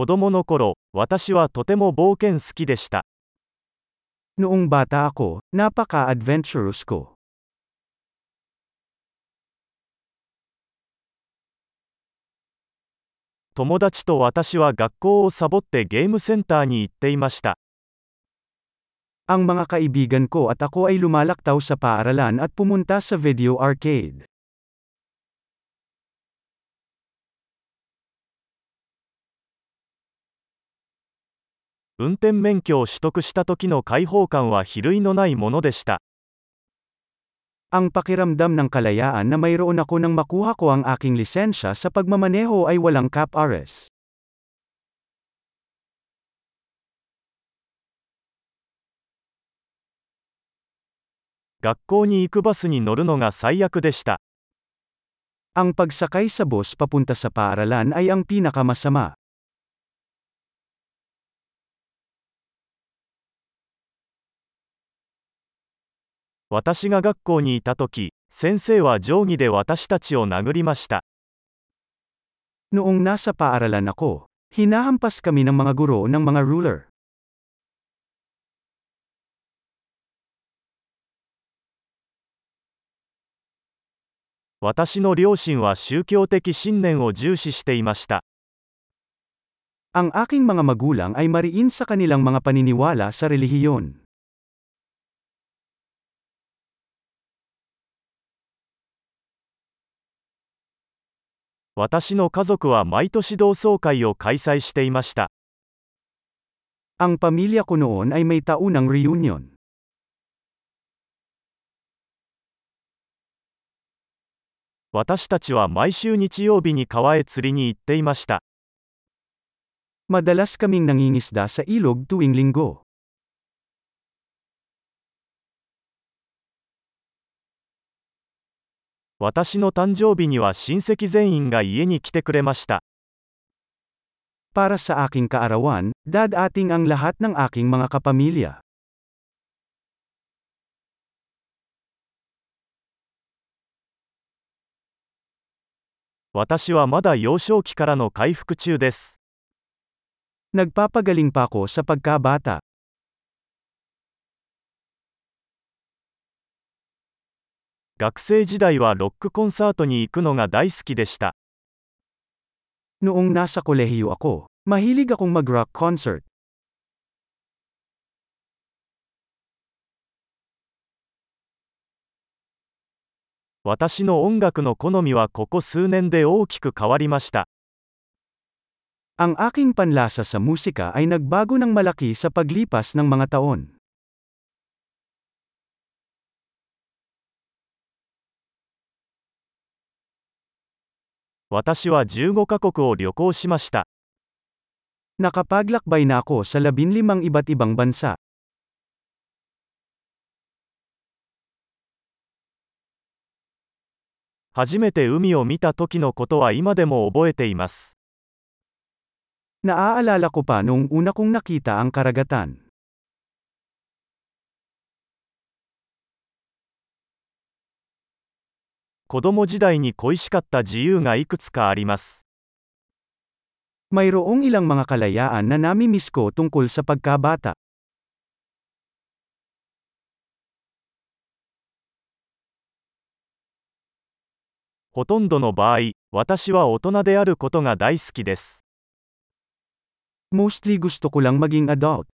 子供の頃、私はとても冒険好きでした。Noong bata ako, napaka-adventurous ko. 友達と私は学校をサボってゲームセンターに行っていました。Ang mga kaibigan ko at ako ay lumalaktaw sa paaralan at pumunta sa video arcade. 運転免許を取得した時の解放感は比類のないものでした。 Ang pakiramdam ng kalayaan na mayroon ako nang makuha ko ang aking lisensya sa pagmamaneho ay walang cap-ares. 学校に行くバスに乗るのが最悪でした。 Ang pagsakay sa bus papunta sa paaralan ay ang pinakamasama. 私が学校にいた時、先生は定規で私たちを殴りました。 Noong nasa paaralan ako, hinahampas kami ng mga guro ng mga ruler. 私の両親は宗教的信念を重視していました。 Ang aking mga magulang ay mariin sa kanilang mga paniniwala sa relihiyon. 私の家族は毎年同窓会を開催していました。Ang pamilya ko noon ay may taunang reunion. 私たちは毎週日曜日に川へ釣りに行っていました。Madalas kaming nangingisda sa ilog tuwing linggo. 私の誕生日には親戚全員が家に来てくれました。Para sa aking kaarawan, dadating ang lahat ng aking mga kapamilya. 私はまだ幼少期からの回復中です。Nagpapagaling pa ako sa pagkabata. 学生時代はロックコンサートに行くのが大好きでした。 Noong nasa kolehiyo ako, mahilig akong mag-rock concert. 私の音楽の好みはここ数年で大きく変わりました。 Ang aking panlasa sa musika ay nagbago ng malaki sa paglipas ng mga taon. 私は15カ国を旅行しました。 Nakapaglakbay na ako sa labinlimang iba't ibang bansa. 初めて海を見た時のことは今でも覚えています。 Naaalala ko pa nung una kong nakita ang karagatan. 子供時代に恋しかった自由がいくつかあります。Mayroong ilang mga kalayaan na nami-miss ko tungkol sa pagkabata. ほとんどの場合、私は大人であることが大好きです。Mostly gusto ko lang maging adult.